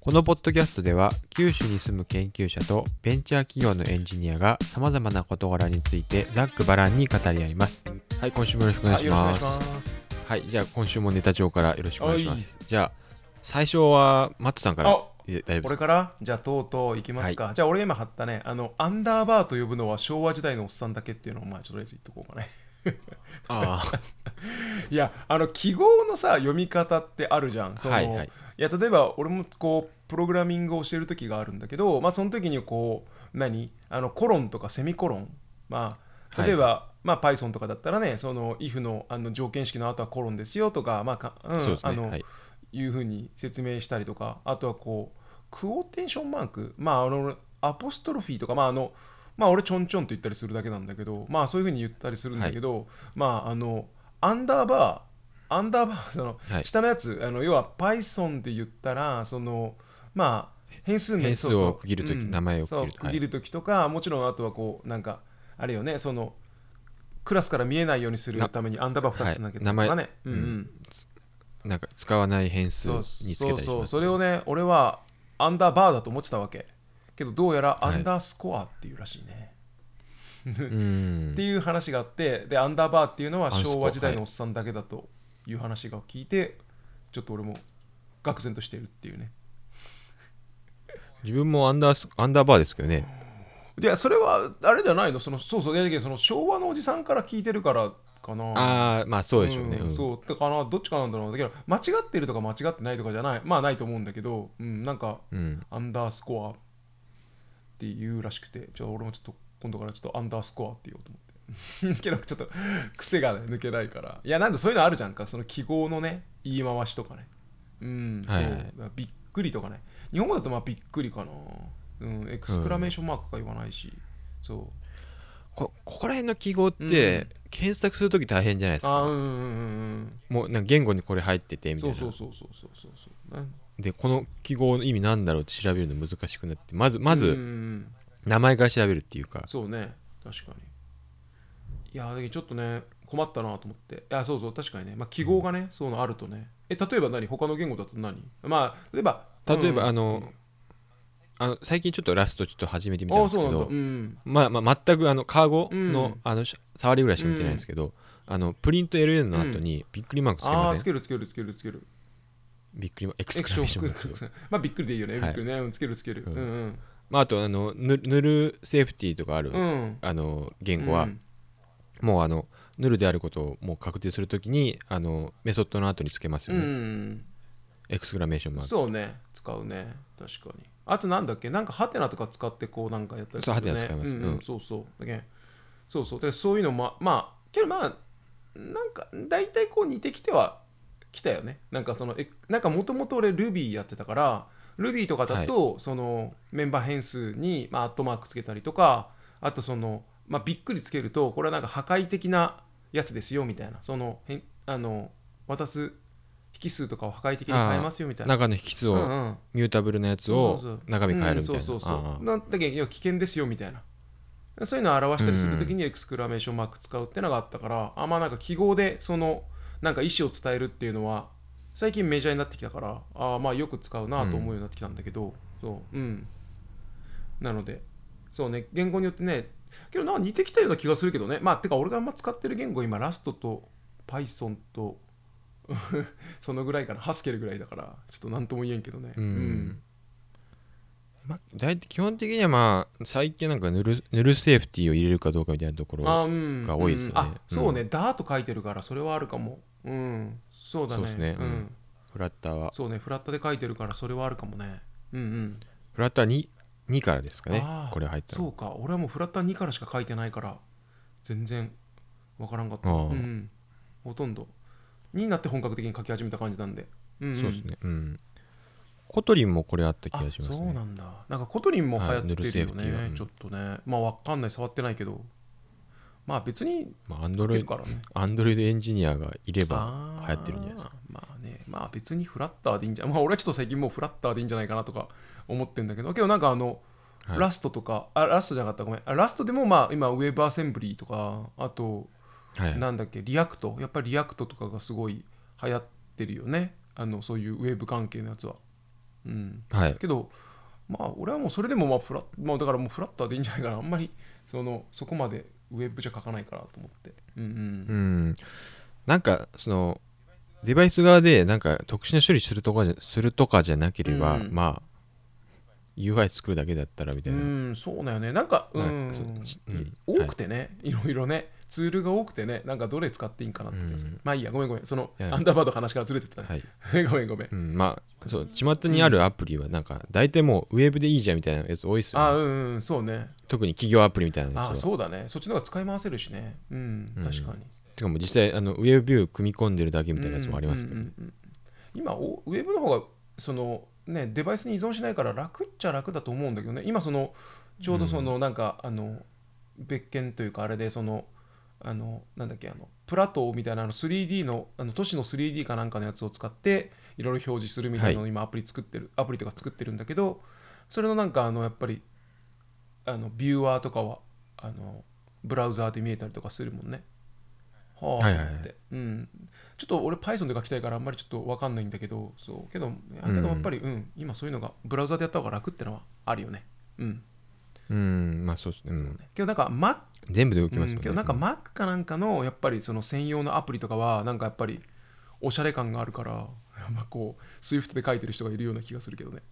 このポッドキャストでは九州に住む研究者とベンチャー企業のエンジニアがさまざまな事柄についてざっくばらんに語り合います。はい今週もよろしくお願いします。はいじゃあ今週もネタ帳からよろしくお願いしまはい。すじゃあ最初はマットさんからあい大丈夫ですか？俺から？じゃあとうとういきますか、じゃあ俺が今貼ったねあのアンダーバーと呼ぶのは昭和時代のおっさんだけっていうのをまあとりあえず言っとこうかね。あ いやあの記号のさ読み方ってあるじゃん。あそのはいはいいや例えば俺もこうプログラミングを教える時があるんだけど、まあ、その時にこう何？あのコロンとかセミコロン。まあ例えば、まあ、Python とかだったらねその if のあの条件式の後はコロンですよとか,、まああのい。いうふうに説明したりとかあとはこうクオーテーションマーク。まああのアポストロフィーとかまああのまあ俺ちょんちょんと言ったりするだけなんだけどまあそういうふうに言ったりするんだけど、まああのアンダーバーアンダーバーそのはい。下のやつ、あの要は Python で言ったらそのまあ変数名変数を区切る時名前を区切る。そう区切る時とか、もちろんあとはこうなんかあれよねそのクラスから見えないようにするためにアンダーバー2つつなげてとかね、はい。名前うんうん。なんか使わない変数につけたりしますそうそう。それをね俺はアンダーバーだと思ってたわけ。けどどうやらはい。アンダースコアっていうらしいね、うん。っていう話があってでアンダーバーっていうのは昭和時代のおっさんだけだという話が聞いて、ちょっと俺も愕然としてるっていうね。自分もアンダースアンダーバーですけどね。いやそれはあれじゃないの？そのそうそう。いやだけどその昭和のおじさんから聞いてるからかな。ああまあそうでしょうね、ん。うん。そう。だからどっちかなんだろう。だけど間違ってるとか間違ってないとかじゃない。まあないと思うんだけど、うん、なんかうん。アンダースコアっていうらしくて。じゃあ俺もちょっと今度からちょっとアンダースコアって言おうと思って けどちょっと癖が、ね、抜けないから。いやなんでそういうのあるじゃんか。その記号のね言い回しとかね。うん、はい。はいそうびっくりとかね。日本語だとまあびっくりかな。うんエクスクラメーションマークとか言わないし、そう。こここら辺の記号って、検索するとき大変じゃないですか？うんうんうんうん。もうなんか言語にこれ入っててみたいな。そうそうそうそうそうそう。でこの記号の意味なんだろうって調べるの難しくなってまずまうんうんうずん。名前から調べるっていうか、そうね。確かにいやちょっとね困ったなと思って。いやそうそう確かにね、まあ、記号がね、そういうのあるとね。え例えば何？他の言語だと何？まあ例えば例えば、うん。あのあの最近ちょっとラストちょっと始めてみたんですけどうんまあ、まあ全くあのカーゴの,、うん。あのし触りぐらいしか見てないんですけど、あのプリント LN の後にびっくりマークつけません、つけるつけるつけるつける。びっくりマークエクスエクラメーションマークまあびっくりでいいよね。はい。びっくりね、うんつけるつける。ううんんうん。まあ、あとあのぬ null safety とかある、うん。あの言語は、うんもうあの null であることをもう確定するときにあのメソッドの後につけますうよね、ん。エクスクラメーションマークそうね。使うね。確かに。あとなんだっけ？なんかハテナとか使ってこうなんかやったりするよね。そうハテナ使います。うんうん。うん。そうそう。だけんそうそう。でそういうのもまあけどまあなんか大体こう似てきてはきたよね。なんかそのえなんかもともと俺 Ruby やってたから Ruby とかだと、そのメンバー変数に、まあ、アットマークつけたりとかあとその、まあ、びっくりつけるとこれはなんか破壊的なやつですよみたいな。そのへんあの渡す引数とかを破壊的に変えますよみたいな。中の引数を、うんうん。ミュータブルなやつそを中身変えるみたいな、うんそうそうそう。なんだけど危険ですよみたいな。そういうのを表したりするときにエクスクラメーションマーク使うっていうのがあったからあまあなんか記号でそのなんか意思を伝えるっていうのは最近メジャーになってきたからあまあよく使うなと思うようになってきたんだけど、そううん。なのでそうね言語によってねけどなんか似てきたような気がするけどね。まあてか俺があんま使ってる言語今ラストと Python と そのぐらいかなハスケルぐらいだからちょっと何とも言えんけどね。うん。まあ、大体基本的にはまあ最近なんかヌルヌルセーフティーを入れるかどうかみたいなところあうん。が多いですよね。うん。あうん。そうね、ダート書いてるからそれはあるかも。うん。そうだね。そうですね。ううん。んフラッターは。そうね。フラットで書いてるからそれはあるかもね。うんうん。フラッター 2, 2からですかねこれ入ったの。そうか。俺はもうフラッター2からしか書いてないから全然わからんかった。うんうん。ほとんど。2になって本格的に書き始めた感じなんで。うん、うん、そうですね。うん。 Kotlin もこれあった気あがしますね。そうなんだ。なんか Kotlin も流行ってるよねちょっとね。まあわかんない。触ってないけどまあ別にまあアンドロイドからね。アンドロイドエンジニアがいれば流行ってるんじゃないですか。まあねまあ別にフラッターでいいんじゃまあ俺はちょっと最近もうフラッターでいいんじゃないかなとか思ってんだけどけどなんかあの、はい。 Rust とかあ Rust じゃなかったごめん。あ Rust でもまあ今 WebAssembly とかあとはいなんだっけ React。やっぱり React とかがすごい流行ってるよね。あのそういうウェブ関係のやつは。うん、はい。けどまあ俺はもうそれでもまあフラッ、まあ、だからもうフラットでいいんじゃないかな。あんまりそのそこまでウェブじゃ書かないからと思って。うんうん。うん。なんかそのデバイス側でなんか特殊な処理するとかじゃするとかじゃなければ、うん。まあ UI 作るだけだったらみたいな、うん、そうだよね。なんか、うなんかうちうん。い多くてね、い、ろいろね、ツールが多くてね、なんかどれ使っていいんかなって気がする。うんまあいいや、ごめんごめん。そのアンダーバーの話からずれてったね。はい ごめんごめん。うん、まあそう巷にあるアプリはなんか大体もうウェブでいいじゃんみたいなやつ多いですよ、あ、ね、うんうん、そうね。特に企業アプリみたいなやつあ、はそうだね。そっちの方が使い回せるしね。うん、うん確かに。てかもう実際あのウェブビュー組み込んでるだけみたいなやつもありますけど、うんうんうんうん今お、ウェブの方が、その、ね、デバイスに依存しないから楽っちゃ楽だと思うんだけどね。今、その、ちょうどその、なんか、あの、別件というか、あれで、その、あの、なんだっけ、あの、プラトーみたいなあの 3D の、あの都市の 3D かなんかのやつを使って、いろいろ表示するみたいなのを今、アプリ作ってる、アプリとか作ってるんだけど、それのなんか、あの、やっぱり、あの、ビューアーとかは、あの、ブラウザーで見えたりとかするもんね。はあ、はいはいうん。ちょっと俺 Python で書きたいからあんまりちょっと分かんないんだけど、そう。けど、やけどやっぱり、うん、今そういうのがブラウザでやった方が楽ってのはあるよね。うん。うんまあそうですね、うん。けどなんか Mac 全部で動きますよね、うんけどなんか Mac かなんかのやっぱりその専用のアプリとかはなんかやっぱりおしゃれ感があるから まあこう Swift で書いてる人がいるような気がするけどね。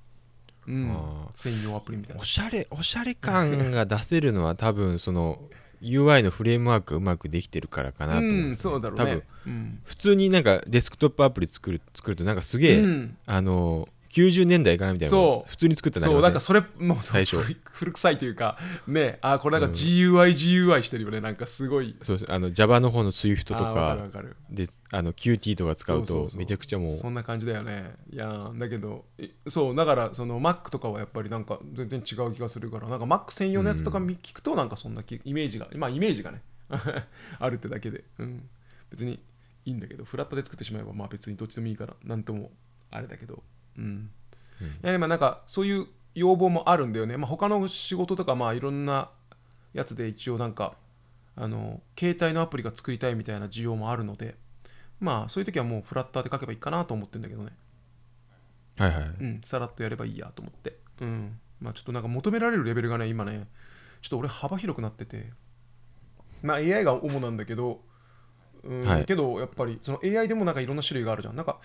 うん専用アプリみたいな。おしゃれおしゃれ感が出せるのは多分その UI のフレームワークがうまくできてるからかなと思うんうんそうだろうね。多分。うん。普通になんかデスクトップアプリ作る作るとなんかすげえ、うん。あの90年代かなみたいなそう。普通に作ったそうなんかそれもう最初。古臭いというかねあこれなんかうん。GUI、GUI してるよね。なんかすごい。そうです。あの Java の方の Swift とかであの Qt とか使うとめちゃくちゃもうそんな感じだよね。いやーだけどえそうだからその Mac とかはやっぱりなんか全然違う気がするからなんか Mac 専用のやつとか見聞くとなんかそんな気イメージがまあイメージがね。あるってだけで、うん、別にいいんだけどフラットで作ってしまえばまあ別にどっちでもいいからなんともあれだけどうん。うんいやでもなんかそういう要望もあるんだよね、まあ、他の仕事とかまあいろんなやつで一応なんかあの携帯のアプリが作りたいみたいな需要もあるのでまあそういう時はもうフラッターで書けばいいかなと思ってるんだけどね。はいはい。うんさらっとやればいいやと思って。うん。まあちょっとなんか求められるレベルがね今ねちょっと俺幅広くなってて。まあ AI が主なんだけどうん、はい。けどやっぱりその AI でもなんかいろんな種類があるじゃん。なんか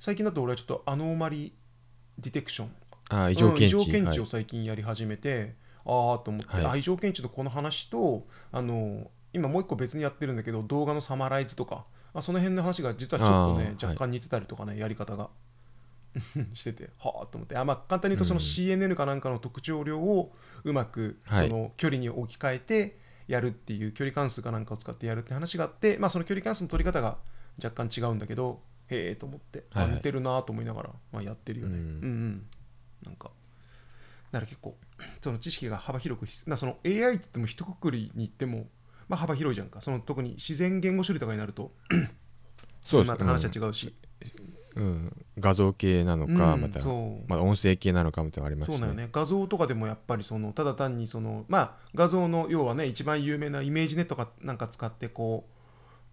最近だと俺はちょっとアノーマリディテクション。あー異常検知,、うん異常検知をはい。最近やり始めて、ああと思って、はい。あ異常検知とこの話とあの今もう一個別にやってるんだけど動画のサマライズとかあその辺の話が実はちょっとね若干似てたりとかね、やり方が。しててはあと思って。あ、まあ、簡単に言うとそのうん。CNN かなんかの特徴量をうまくはい。その距離に置き換えてやるっていう距離関数かなんかを使ってやるって話があって、まあ、その距離関数の取り方が若干違うんだけどへえと思って、あはいはい。似てるなと思いながら、まあ、やってるよね。うん。うんうん。なんかだから結構 その知識が幅広く必まあその AI って言っても一括りに言ってもまあ幅広いじゃんか。その特に自然言語処理とかになるとそうですまた話は違うし、うん。うん。画像系なのか、うん。また、そう。まあ、音声系なのかみたいなのありますしそうだよね。画像とかでもやっぱりそのただ単にそのまあ画像の要はね一番有名な ImageNet かなんか使ってこう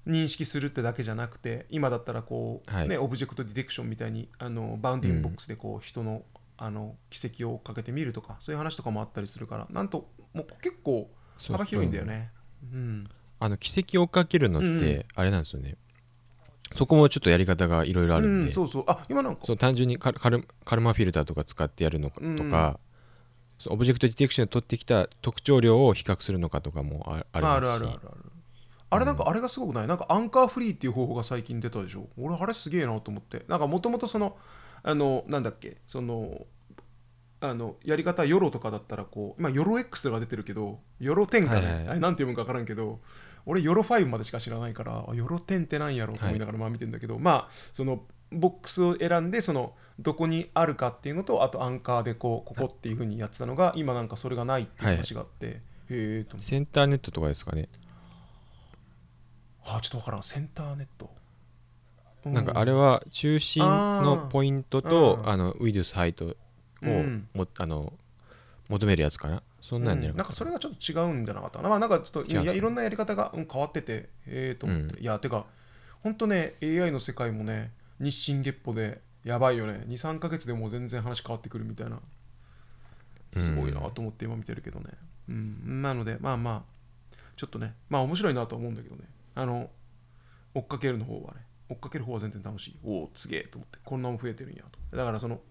認識するってだけじゃなくて今だったらこう、はい。ね object detection みたいにあの bounding box でこう人の,、あの軌跡をかけてみるとかそういう話とかもあったりするからなんともう結構幅広いんだよね。うん。あの軌跡をかけるのっうんうてあれなんですよね、そこもちょっとやり方がいろいろあるんで、うん、そうそう。あ今なんか。そう単純にカルカルカルマフィルターとか使ってやるのかうんとか、オブジェクトディテクションで取ってきた特徴量を比較するのかとかもあありますし。あるあるあるあるあれなんかあれがすごくない？なんかアンカーフリーっていう方法が最近出たでしょ？俺あれすげえなと思って。なんかもともとそのあのなんだっけ？そのあのやり方ヨロとかだったらこう今ヨロ X とかが出てるけどヨロ10かね、はいはいはい。あれなんて読むか分からんけど俺ヨロ5までしか知らないからあヨロ10ってなんやろ？うと思いながらまあ見てんだけど、まあそのボックスを選んでそのどこにあるかっていうのとあとアンカーでこうここっていうふうにやってたのが今なんかそれがないっていう話があって、へえと思って。センターネットとかですかね、あちょっとわからん。センターネット、うなんかあれは中心のポイントあとー。あのウィドゥスハイトを、うん。もあの求めるやつかな。そんなんじゃうん。なんかそれがちょっと違うんじゃなかったかな。まあなんかちょっといやいろんなやり方が、うん変わっててええと思って、うんいやてか本当ね AI の世界もね日進月歩でやばいよね。23ヶ月でもう全然話変わってくるみたいな。すごいなと思って今見てるけどね。うん。なのでまあまあちょっとねまあ面白いなとは思うんだけどねあの追っかけるの方はね追っかける方は全然楽しい。おおすげえと思って。こんなも増えてるんやと。だからその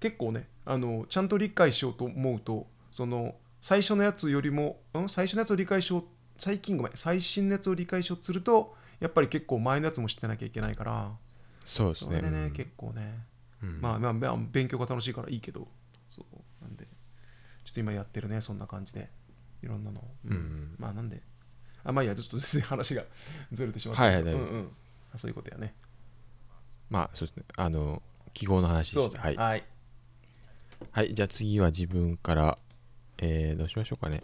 結構ねあのちゃんと理解しようと思うとその最初のやつよりも、うん、最初のやつを理解しよう最近ごめん最新のやつを理解しようとするとやっぱり結構前のやつも知ってなきゃいけないから。そうですね。それでね、うん。結構ね、うん。まあまあまあ勉強が楽しいからいいけど。そう。なんでちょっと今やってるねそんな感じで。いろんなの、うん。うん。まあなんであまあいいやちょっと全然話がずれてしまったはいはいうんうん。あそういうことやね。まあそうですね。あの記号の話でした。はい、はい。はい、じゃあ次は自分からえー、どうしましょうかね。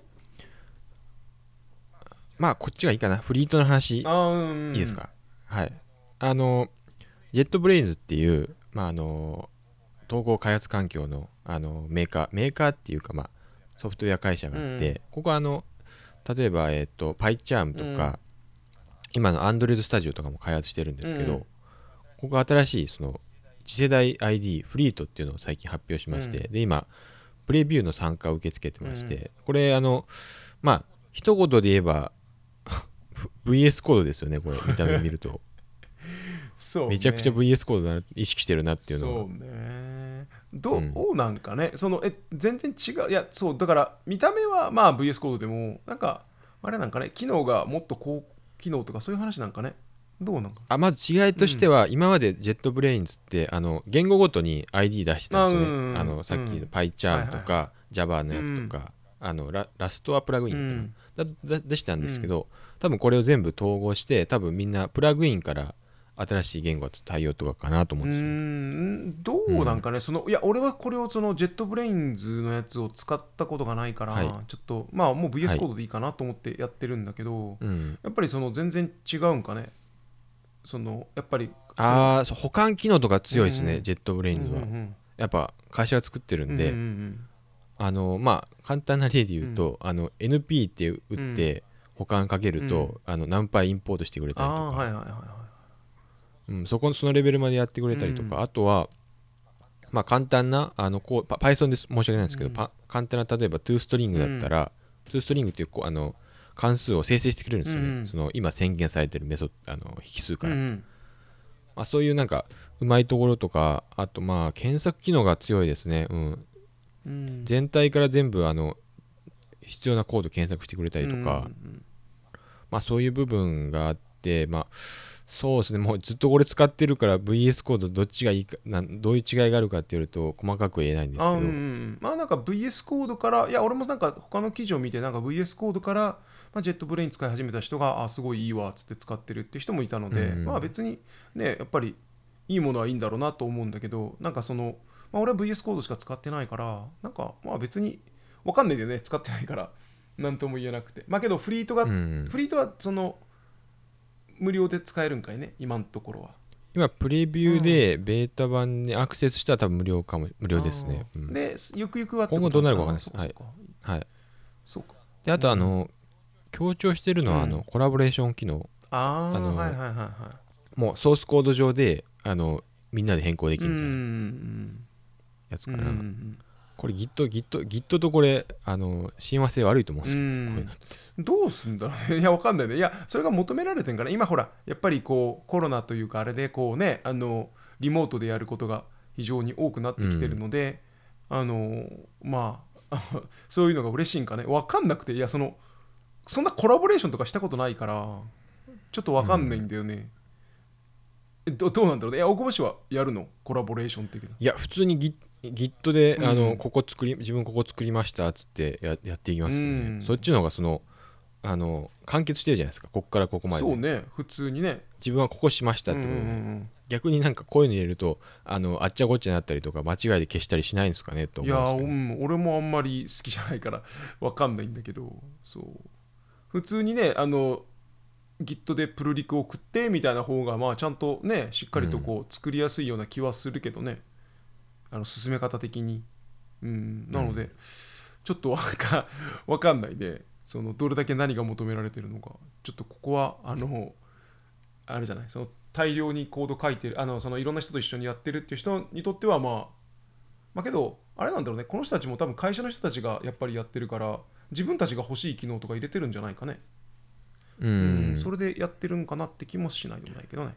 まあこっちがいいかな。 Fleet の話。あーうんうん。いいですか、はい。あの JetBrains っていうまああの統合開発環境のあのメーカー。メーカーっていうかまあソフトウェア会社があって、うん。ここはあの例えばえっ、と PyCharm とか、今の Android Studio とかも開発してるんですけど、うん。ここ新しいその次世代 ID フリートっていうのを最近発表しまして、で今プレビューの参加を受け付けてまして、これあのまあ一言で言えば VS コードですよねこれ見た目見ると。そうね。めちゃくちゃ VS コードだな意識してるなっていうのはそうねどうんうなんかね、そのえ全然違う。いやそうだから見た目はまあ VS コードでもなんかあれなんかね？機能がもっと高機能とかそういう話なんかね？どうなんか？あまず違いとしては、今まで JetBrains ってあの言語ごとに ID 出してたんですよね。あうんあのさっきうん。の PyCharm とはいか Java のやつとか、あのララストアプラグインかな、だだでしたんですけど、多分これを全部統合して多分みんなプラグインから新しい言語と対応とかかなと思ううんですよ、ん。どうなんかね、そのいや俺はこれをその JetBrains のやつを使ったことがないから、はい。ちょっとまあもうは VS い。コードでいいかなと思ってやってるんだけど、うん、やっぱりその全然違うんかね？そのやっぱりああ補完機能とか強いですね、うん JetBrains は、うんうんやっぱ会社が作ってるうんんで、うんうんあのまあ簡単な例で言うと、あの NP って打って保管かけると、あの何パイインポートしてくれたりとか、ああーはいはいはいはうん、そこそのレベルまでやってくれたりとか、うん。あとはまあ簡単なあのこうパ Python です。申し訳ないんですけど、うん。パ簡単な例えば ToString だったら、ToString っていうこうあの関数を生成してくれるんですよね、うんその今宣言されてるメソッドあの引数から、まあ、そういうなんかうまいところとかあとまあ検索機能が強いですね、うん、うん。全体から全部あの必要なコード検索してくれたりとか、うん。まあそういう部分があってまあそうですね。もうずっとこれ使ってるから VS コードどっちがいいかなんどういう違いがあるかっていうと細かくは言えないんですけど、あうんうん。まあなんか VS コードからいや俺もなんか他の記事を見てなんか VS コードから、まあ、ジェットブレイン使い始めた人があすごいいいわっつって使ってるって人もいたので、うんまあ別にねやっぱりいいものはいいんだろうなと思うんだけどなんかその、まあ、俺は VS コードしか使ってないからなんかまあ別にわかんないんだよね使ってないから。なんとも言えなくて。まあけどフリートが、うん。フリートはその無料で使えるんかいね今のところは。今プレビューでベータ版にアクセスしたら多分無料かも無料ですね、うん。でゆくゆくは今後どうなるかわかんないです。あーそうか。はい。そうか。であとあの、強調してるのはあの、うんコラボレーション機能。あああのはいはいはいはいもうソースコード上であのみんなで変更できるみたいなうんやつかな、うんうんこれ Git, Git, Git とこれあの親和性悪いと思うんですけど、うん。こうどうすんだろうね。いやわかんないね。いやそれが求められてんから。今ほらやっぱりこうコロナというかあれでこうねあのリモートでやることが非常に多くなってきてるので、あのまあ そういうのが嬉しいんかね。わかんなくて。いやそのそんなコラボレーションとかしたことないからちょっとわかんないんだよね、えどどうなんだろうね。いや大久保氏はやるの？コラボレーション的な。いや普通に Git, Git で、うん。あのここ作り自分ここ作りましたっつってややっていきますけどね、うん。そっちの方がそのあの完結してるじゃないですか。ここからここまで。そうね。普通にね。自分はここしましたってことで、うんうんうん逆になんかこういうの入れるとあのあっちゃこっちゃになったりとか間違いで消したりしないんですかねといや思うん俺もあんまり好きじゃないから わかんないんだけど。そう。普通にねあの Git でプルリクを送ってみたいな方がまあちゃんとねしっかりとこう作りやすいような気はするけどね、あの進め方的に。うん。なので、ちょっとわか わかんないでそのどれだけ何が求められてるのか。ちょっとここはあのあれじゃない？その大量にコード書いてるあのそのいろんな人と一緒にやってるっていう人にとってはまあまあけどあれなんだろうね。この人たちも多分会社の人たちがやっぱりやってるから自分たちが欲しい機能とか入れてるんじゃないかね、ううん。んそれでやってるんかなって気もしないでもないけどね。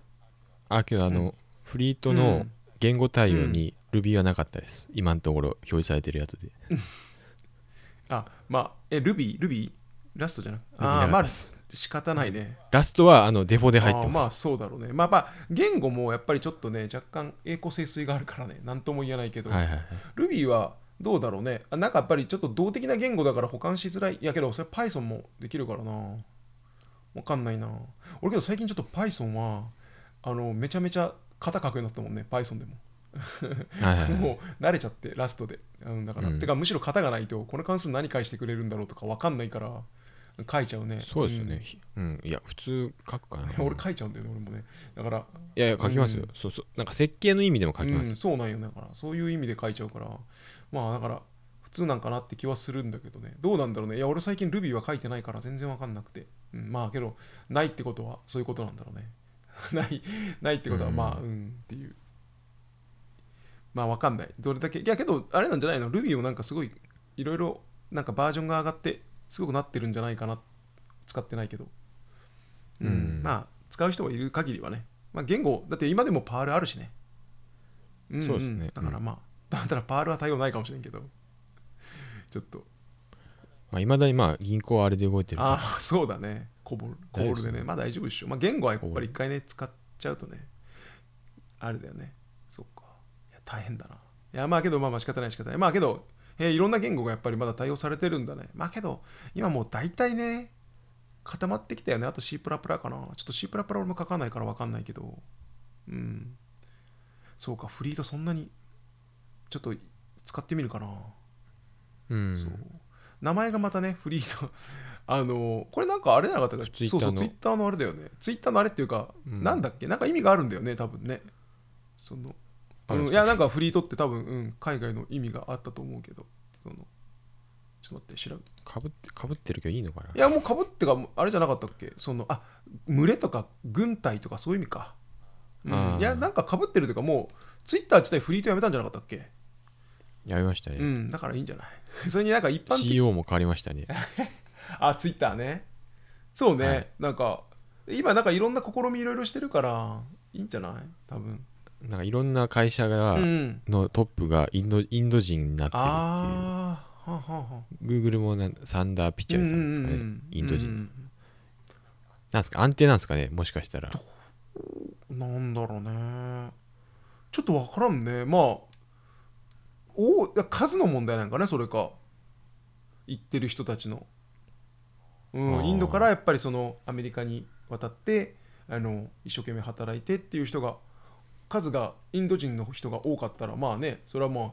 あけどあの、うん。フリートうのん。言語対応に Ruby はなかったです、今のところ表示されてるやつで。あまあえ Ruby Ruby ラストじゃなくかあーまあ仕方ないね。ラストはあのデフォで入ってまあますそうだろうね。まあまあ言語もやっぱりちょっとね若干栄光盛衰があるからね。なんとも言えないけど、はいはいはい。Ruby はどうだろうね？あなんかやっぱりちょっと動的な言語だから保管しづらい。いやけどそれ Python もできるからな。わかんないな。俺けど最近ちょっと Python はあのめちゃめちゃ型書くようになったもんね。Python でももう慣れちゃってラストで、うん、だから、うん。てかむしろ型がないとこの関数何返してくれるんだろうとかわかんないから書いちゃうね。そうですよね、うん。いや普通書くかなうん俺書いちゃうんだよね俺もね。だからいやいや書きますよ、うん。そうそう。なんか設計の意味でも書きますよ。うん、、そうなんよねだから。そういう意味で書いちゃうから。まあだから普通なんかなって気はするんだけどね。どうなんだろうね。いや俺最近 Ruby は書いてないから全然わかんなくて、うん、まあけどないってことはそういうことなんだろうね。ないないってことはうん。まあうんっていうまあわかんない。どれだけいやけどあれなんじゃないの？Ruby もなんかすごいいろいろなんかバージョンが上がってすごくなってるんじゃないかな。使ってないけど。うん、うん。まあ使う人がいる限りはね。まあ言語だって今でもパールあるしね。んん。そうですね。だからまあ、だったらパールは対応ないかもしれんけど。ちょっと。まあ、未だにまあ銀行はあれで動いてるああそうだね。コボルコボルでね。まあ大丈夫でしょ。まあ言語はやっぱり一回ね使っちゃうとねあれだよね大変だな。いやまあけどまあまあ仕方ない仕方ない。まあけどえーいろんな言語がやっぱりまだ対応されてるんだね。まあけど今もう大体ね固まってきたよね。あと C++ かな。ちょっと C++ 俺も書かないから分かんないけど。うん。そうかフリートそんなにちょっと使ってみるかな。うん。そう。名前がまたねフリート。あのこれなんかあれじゃなかったか。そうそうのツイッターのあれだよね。ツイッターのあれっていうか、うん。なんだっけ？なんか意味があるんだよね多分ね。そのうん、いやなんかフリートって多分、うん、海外の意味があったと思うけど。そのちょっと待って調べ。かぶってかぶってるけどいいのかな？いやもうかぶってかあれじゃなかったっけ？そのあ群れとか軍隊とかそういう意味か、うん。いやなんかかぶってるというかもうツイッター自体フリートやめたんじゃなかったっけ？やめましたね、うん。だからいいんじゃない？それになんか一般的 CEO も変わりましたね。あ、ツイッターね。そうね、はい。なんか、今なんかいろんな試みいろいろしてるから、いいんじゃない？多分。なんかいろんな会社が、うん。のトップがインドインド人になってるっていうああ、はあはあはあ。Google もなんサンダー・ピチャイさんですかね、インド人、うんなんですか安定なんですかねもしかしたらなんだろうね。ちょっとわからんね。まあ、おいや数の問題なんかね、それか。言ってる人たちの。うん、インドからやっぱりそのアメリカに渡ってあの一生懸命働いてっていう人が数がインド人の人が多かったらまあねそれはまあ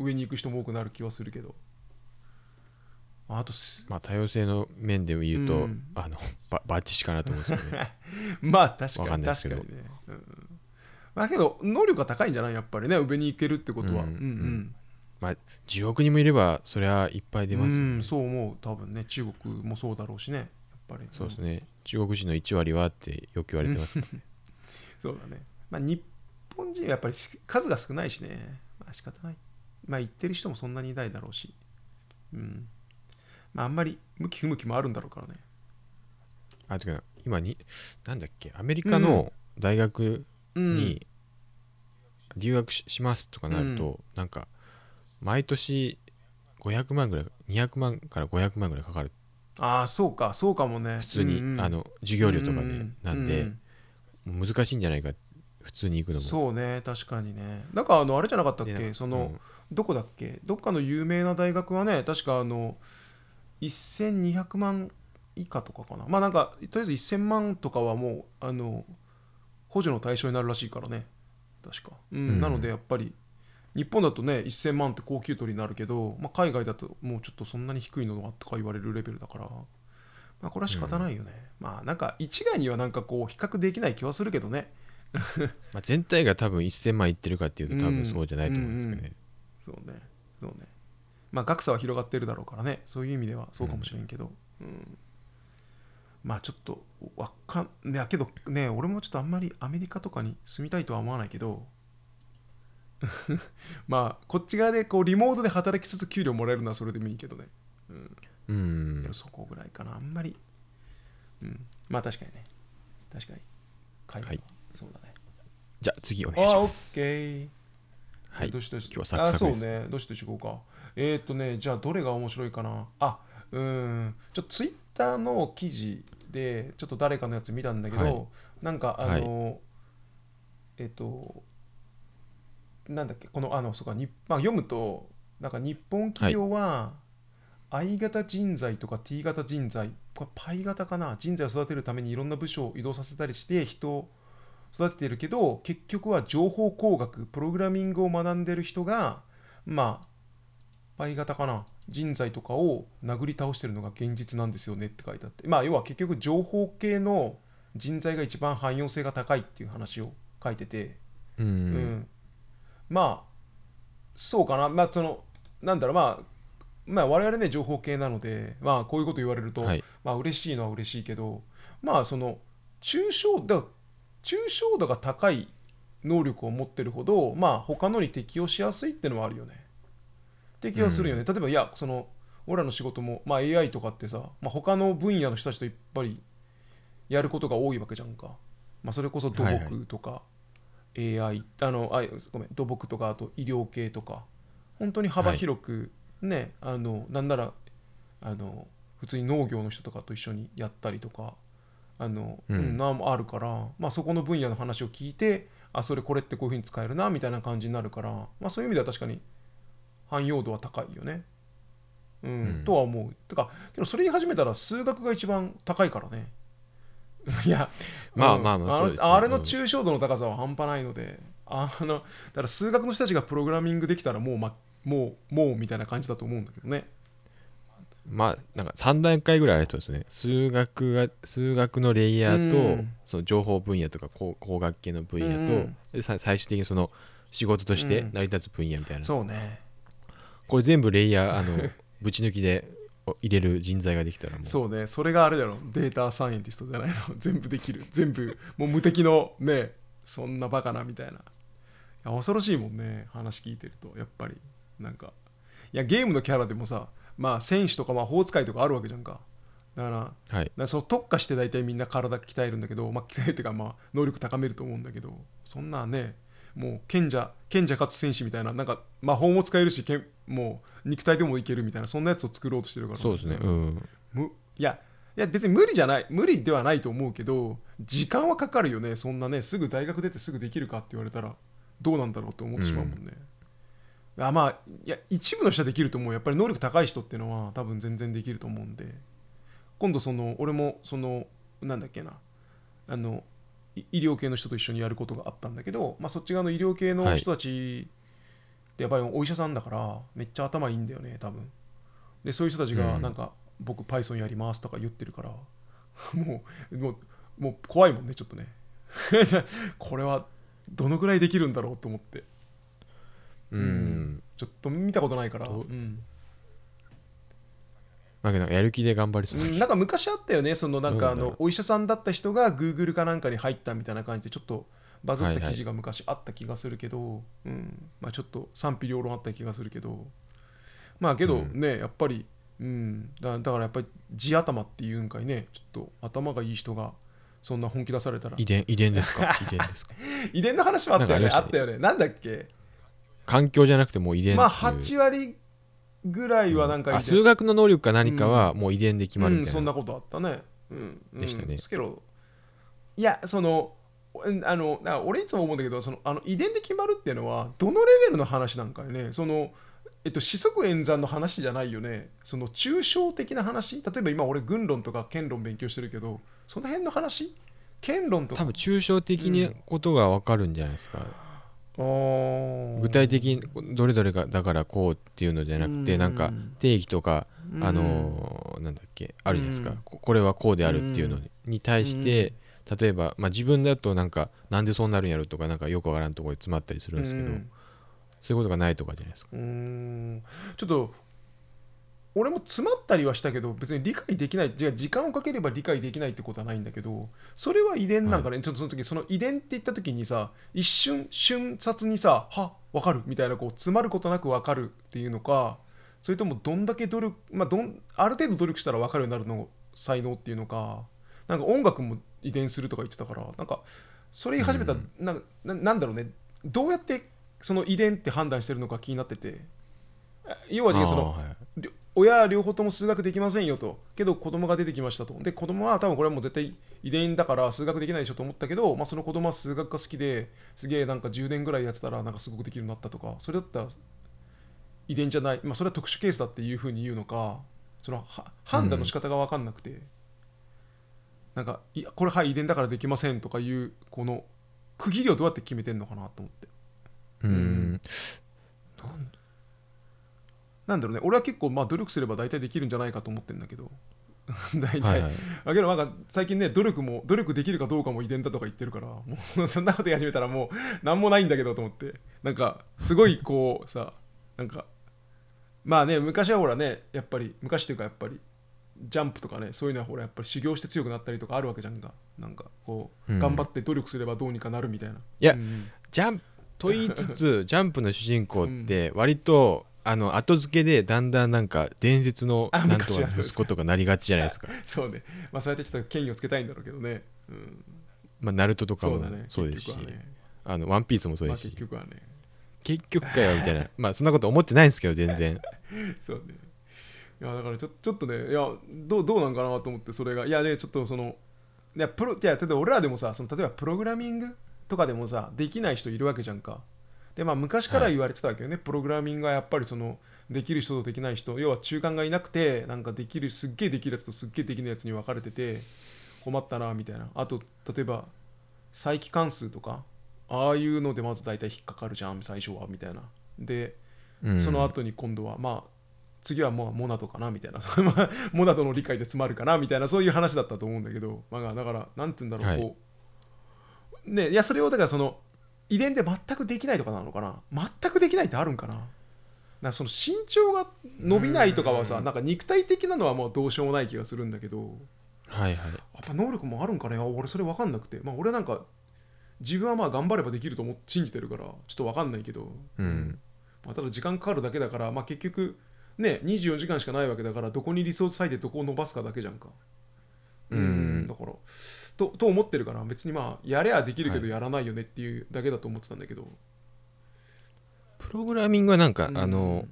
上に行く人も多くなる気はするけど。あとすまあ多様性の面で言うと、うん。あのババッチシかなと思うんですよね。まあ確かに確かにね、うん、まあけど能力が高いんじゃない？やっぱりね上に行けるってことは、ううん。んうん。まあ10億人もいればそりゃいっぱい出ますよね、うんそう思う。多分ね中国もそうだろうしねやっぱり。そうですね。中国人の1割はってよく言われてますもんね。そうだね。まあ、日本人はやっぱりし数が少ないしね。まあ仕方ない。まあ言ってる人もそんなにいないだろうし。うん。まああんまり向き不向きもあるんだろうからね。あてか今になんだっけアメリカの大学うん。に留学ししますとかなると、なんか毎年500万ぐらい200万から500万ぐらいかかるああ、そうか、そうかもね。普通に、うんうんあの授業料とかで、うなんで、うんもう難しいんじゃないか普通に行くのもそうね、確かにね。なんかあの、あれじゃなかったっでけその、うんどこだっけ？どっかの有名な大学はね、確かあの、1200万以下とかかな。まあなんか、とりあえず1000万とかはもう、あの、補助の対象になるらしいからね。確か。うん、うんなのでやっぱり、日本だとね、1000万って高級取りになるけど、まあ、海外だともうちょっとそんなに低いのとか言われるレベルだから、まあこれは仕方ないよね。まあなんか一概にはなんかこう比較できない気はするけどね。まあ、全体が多分1000万いってるかっていうと多分そうじゃないと思うんですよね、そうね。そうね。まあ格差は広がってるだろうからね。そういう意味ではそうかもしれんけど、うん。まあちょっとわかんいやけどね俺もちょっとあんまりアメリカとかに住みたいとは思わないけど。まあこっち側でこうリモートで働きつつ給料もらえるのはそれでもいいけどね、うん、うん。そこぐらいかな。あんまり。うん。まあ確かにね。確かに。海外はいそうだね。じゃあ次お願いしあオッますケー。はい。どしどし。今日はサクサクです。あそうね。どしどしいこうか。えーっとねじゃあどれが面白いかな？あうーん。ちょっとツイッターの記事でちょっと誰かのやつ見たんだけど、はい。なんかあの、えっとなんだっけ？このあのそうかに、まあ、読むとなんか日本企業は、I 型人材とか T 型人材これパイ型かな？人材を育てるためにいろんな部署を移動させたりして人を育てているけど結局は情報工学プログラミングを学んでる人がまあパイ型かな人材とかを殴り倒してるのが現実なんですよねって書いてあって。まあ要は結局情報系の人材が一番汎用性が高いっていう話を書いてて。うん。うん、まあそうかな。まあそのなんだろうまあまあ我々ね情報系なのでまあこういうこと言われると、はい。まあ嬉しいのは嬉しいけどまあその抽象だ抽象度が高い能力を持ってるほどまあ他のに適用しやすいってのはあるよね。適用するよね、例えばいやその俺らの仕事も、まあ、AI とかってさ、まあ、他の分野の人たちといっぱいやることが多いわけじゃんか、まあ、それこそ土はいはい。木とか、AI あのあごめん土木とかあと医療系とか本当に幅広くね、あのなんならあの普通に農業の人とかと一緒にやったりとかあの、ううんんなんもあるから、まあ、そこの分野の話を聞いてあそれこれってこういうふうに使えるなみたいな感じになるから、まあ、そういう意味では確かに汎用度は高いよね。うんうんとは思う。てかけどそれ言い始めたら数学が一番高いからね。いやうんまあまあまあうですねあれの抽象度の高さは半端ないので、あのだから数学の人たちがプログラミングできたらもう、ま、もうもうみたいな感じだと思うんだけどね。まあなんか3段階ぐらいある人ですね数学が数学のレイヤーと、うんその情報分野とか工工学系の分野と、うんでさ最終的にその仕事としてうん成り立つ分野みたいな、そうね。これ全部レイヤーあの ぶち抜きでお入れる人材ができたらもうそうね。それがあれだろ。データサイエンティストじゃないの。全部できる。全部、もう無敵のね、そんなバカなみたいな。いや恐ろしいもんね。話聞いてると。やっぱり。なんか。いや、ゲームのキャラでもさ、まあ、戦士とか魔法使いとかあるわけじゃんか。だから、はいだその特化して大体みんな体鍛えるんだけど、まあ、鍛えるっていうか、まあ、能力高めると思うんだけど、そんなね、もう賢者、賢者かつ戦士みたいな、なんか魔法も使えるし、けんもう肉体でもいけるみたいな、そんなやつを作ろうとしてるから。そうですねうんむいや、いや別に無理じゃない、無理ではないと思うけど、時間はかかるよね、そんなね、すぐ大学出てすぐできるかって言われたら、どうなんだろうって思ってしまうもんね。あまあ、いや、一部の人はできると思う。やっぱり能力高い人っていうのは多分全然できると思うんで、今度その、俺もその、なんだっけな、あの、い医療系の人と一緒にやることがあったんだけど、まあ、そっち側の医療系の人たちってやっぱりお医者さんだからめっちゃ頭いいんだよね多分。でそういう人たちがうん。なんか、僕 Python やりますとか言ってるから もうもうもう怖いもんねちょっとね。これはどのぐらいできるんだろうと思ってうん、うん。ちょっと見たことないから、どう？うん。まあなんかやる気で頑張りそう。うん。なんか昔あったよね。そのなんかあうん。のお医者さんだった人が Google かなんかに入ったみたいな感じでちょっとバズった記事が昔あった気がするけど、うん。まあ、ちょっと賛否両論あった気がするけど。まあけどね、やっぱり、うん、だだからやっぱり地頭っていうんかいね。ちょっと頭がいい人がそんな本気出されたら。遺伝遺伝ですか？遺伝ですか？遺伝の話もあったよね。あったよね。なんだっけ？環境じゃなくてもう遺伝まあっていう。8割ぐらいはなんか遺伝。あ数学の能力か何かはもう遺伝で決まるみたいな、うん、そんなことあったね。うん、うんでしたね。ですけど、いや、その、うんあの俺いつも思うんだけどそのあの遺伝で決まるっていうのはどのレベルの話なんかよね。その、えっと、四則演算の話じゃないよね。その抽象的な話。例えば今俺軍論とか剣論勉強してるけどその辺の話？剣論とか。多分抽象的なことが分かるんじゃないですか、具体的にどれどれがだからこうっていうのじゃなくて、うん。なんか定義とか、うん。あのーなんだっけあるじゃないですか、うん。ここれはこうであるっていうのに,、に対して、例えば、まあ、自分だとなんかなんでそうなるんやろとかなんかよくわからんところで詰まったりするんですけど、うん。そういうことがないとかじゃないですか。ちょっと俺も詰まったりはしたけど別に理解できない。じゃあ時間をかければ理解できないってことはないんだけどそれは遺伝なんかね、ちょっとその時その遺伝って言った時にさ一瞬瞬殺にさは分かる。みたいなこう詰まることなく分かるっていうのかそれともどんだけ努力まあどんある程度努力したら分かるようになるの才能っていうのかなんか音楽も遺伝するとか言ってたからなんかそれ言い始めたら、なんかななんだろうね。どうやってその遺伝って判断してるのか気になってて。あ要はその親は両方とも数学できませんよと。けど子供が出てきましたと。で子供は多分これはもう絶対遺伝だから数学できないでしょと思ったけど、まあ、その子供は数学が好きですげえなんか10年ぐらいやってたらなんかすごくできるようになったとかそれだったら遺伝じゃない、まあ、それは特殊ケースだっていうふうに言うのかそのは判断の仕方が分かんなくて、なんかいやこれはい遺伝だからできませんとかいうこの区切りをどうやって決めてんのかなと思って。うん。なんだろうね。俺は結構まあ努力すれば大体できるんじゃないかと思ってるんだけど。大体、はいはい。だけどなんか最近ね努力も努力できるかどうかも遺伝だとか言ってるからもうそんなこと言い始めたらもう何もないんだけどと思って。なんかすごいこうさなんかまあね昔はほらねやっぱり昔っていうかやっぱりジャンプとかねそういうのはほらやっぱり修行して強くなったりとかあるわけじゃんか。なんかこう、うん。頑張って努力すればどうにかなるみたいな。いやうんジャンプと言いつつ ジャンプの主人公って割と、あの後付けでだんだんなんか伝説のあなんとか息子とかなりがちじゃないですか。そうね。まあそうやってちょっと権威をつけたいんだろうけどね、うん、まあナルトとかもそうだね。そうですしね。あのワンピースもそうまあですし、結局はね。結局かよみたいな。まあそんなこと思ってないんですけど全然。そうね。いやだからちょちょっとね、いやどうどうなんかなと思って、それが。いやね、ちょっとその、いやプロいや例えば俺らでもさその、例えばプログラミングとかでもさ、できない人いるわけじゃんか。で、まあ昔から言われてたわけよね、プログラミングはやっぱりその、できる人とできない人、要は中間がいなくて、なんかできる、すっげえできるやつとすっげえできないやつに分かれてて、困ったな、みたいな。あと、例えば、再帰関数とか、ああいうのでまず大体引っかかるじゃん、最初は、みたいな。で、うん。その後に今度はまあ次はもうモナドかなみたいな。ま あモナドの理解で詰まるかなみたいなそういう話だったと思うんだけど、まあ、だからなんて言うんだろう、はい。こう。ねいやそれをだからその遺伝で全くできないとかなのかな？全くできないってあるんかな？なその身長が伸びないとかはさなんか肉体的なのはもうどうしようもない気がするんだけど。はいはい。やっぱ能力もあるんかね俺それ分かんなくて。まあ俺なんか自分はまあ頑張ればできると思って信じてるからちょっと分かんないけど。うん。まあ、ただ時間かかるだけだから、まあ、結局ね24時間しかないわけだからどこにリソース割いてどこを伸ばすかだけじゃんか。うん。だからとと思ってるから別にまあやればできるけどはい。やらないよねっていうだけだと思ってたんだけど、プログラミングはなんか、うん。あの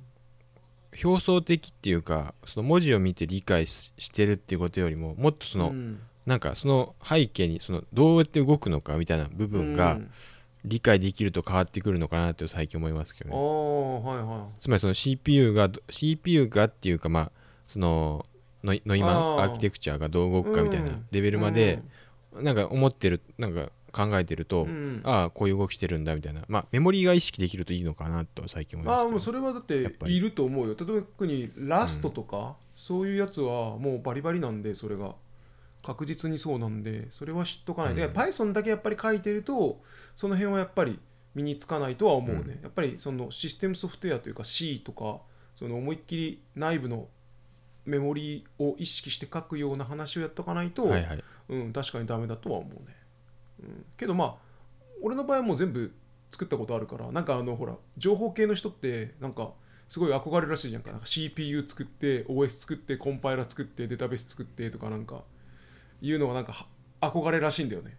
表層的っていうかその文字を見て理解ししてるっていうことよりももっとその、うん。なんかその背景にそのどうやって動くのかみたいな部分がうん。理解できると変わってくるのかなって最近思いますけどあね。あはいはい。つまりその CPU が CPU がっていうかまあそのノイノイマンあー。アーキテクチャがどう動くかみたいなレベルまでなんか思ってるなんか考えてると、うん。うんああこういう動きしてるんだみたいな。まあメモリーが意識できるといいのかなと最近思いますけど。ああもうそれはだってやっぱり。いると思うよ。例えば特にラストとか、そういうやつはもうバリバリなんでそれが。確実にそうなんでそれは知っとかないで、うん。Python だけやっぱり書いてるとその辺はやっぱり身につかないとは思うね、うん。やっぱりそのシステムソフトウェアというか C とかその思いっきり内部のメモリを意識して書くような話をやっとかないと、はいはい。うん、確かにダメだとは思うね、うん、けどまあ俺の場合はもう全部作ったことあるからなんかあのほら情報系の人ってなんかすごい憧れらしいじゃんか。なんか CPU 作って OS 作ってコンパイラ作ってデータベース作ってとかなんかいうのがなんかは憧れらしいんだよね。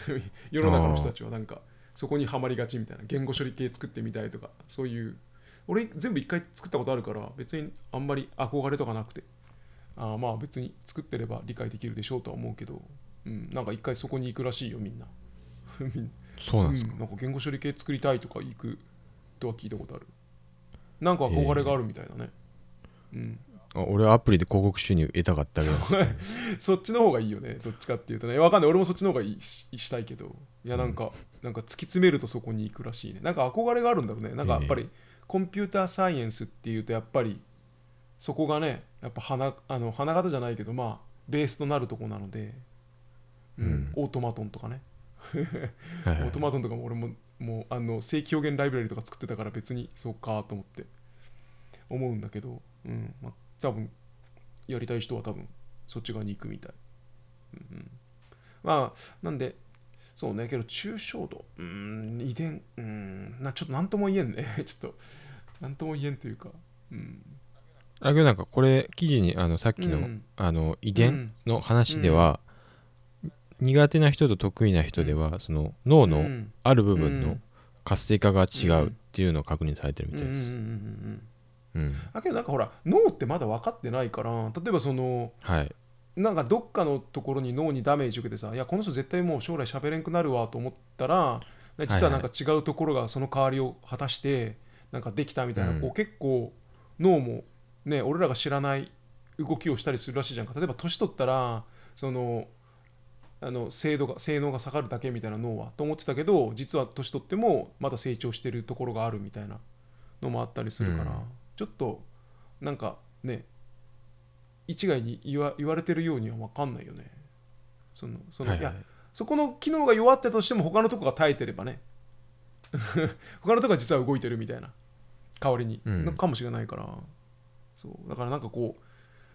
世の中の人たちはなんかそこにはまりがちみたいな。言語処理系作ってみたいとかそういう俺全部一回作ったことあるから別にあんまり憧れとかなくて。あーまあ別に作ってれば理解できるでしょうとは思うけど、うん、なんか一回そこに行くらしいよ みんな。そうなんですか、うんなんか言語処理系作りたいとか行くとは聞いたことある。なんか憧れがあるみたいだね、うん、あ俺はアプリで広告収入得たかったけど。そ っちの方がいいよねどっちかっていうとね。わかんない。俺もそっちの方がいいししたいけど。いやなんか、なんか突き詰めるとそこに行くらしいね。なんか憧れがあるんだろうね。なんかやっぱりコンピューターサイエンスっていうとやっぱりそこがねやっぱ花あの花形じゃないけどまあベースとなるとこなので、うんうん。オートマトンとかね。オートマトンとかも俺ももうあの正規表現ライブラリとか作ってたから別にそうかと思って思うんだけど、うんまあ、多分やりたい人は多分そっち側に行くみたい、うんうん、まあなんでそうねけど抽象度。うーん遺伝。うーんなちょっと何とも言えんね。ちょっと何とも言えんというか。うん。あけどなんかこれ記事にあのさっきの,、うん。あの遺伝の話では、苦手な人と得意な人では、その脳のうん。ある部分のうん。活性化が違うっていうのを確認されてるみたいです。うん。うんうんうんうんだけどなんかほら脳ってまだ分かってないから例えばそのはい。なんかどっかのところに脳にダメージ受けてさいやこの人絶対もう将来喋れんくなるわと思ったら実はなんか違うところがその代わりを果たしてなんかできたみたいな、うん。こう結構脳もね俺らが知らない動きをしたりするらしいじゃん。か例えば年取ったらそのあの精度が性能が下がるだけみたいな脳はと思ってたけど実は年取ってもまだ成長してるところがあるみたいなのもあったりするから、うん。ちょっとなんかね一概に言わ言われてるようには分かんないよね。そのその、はいいはいやそこの機能が弱ってたとしても他のとこが耐えてればね。他のとこが実は動いてるみたいな代わりに、うん。のかもしれないから。そう。だからなんかこう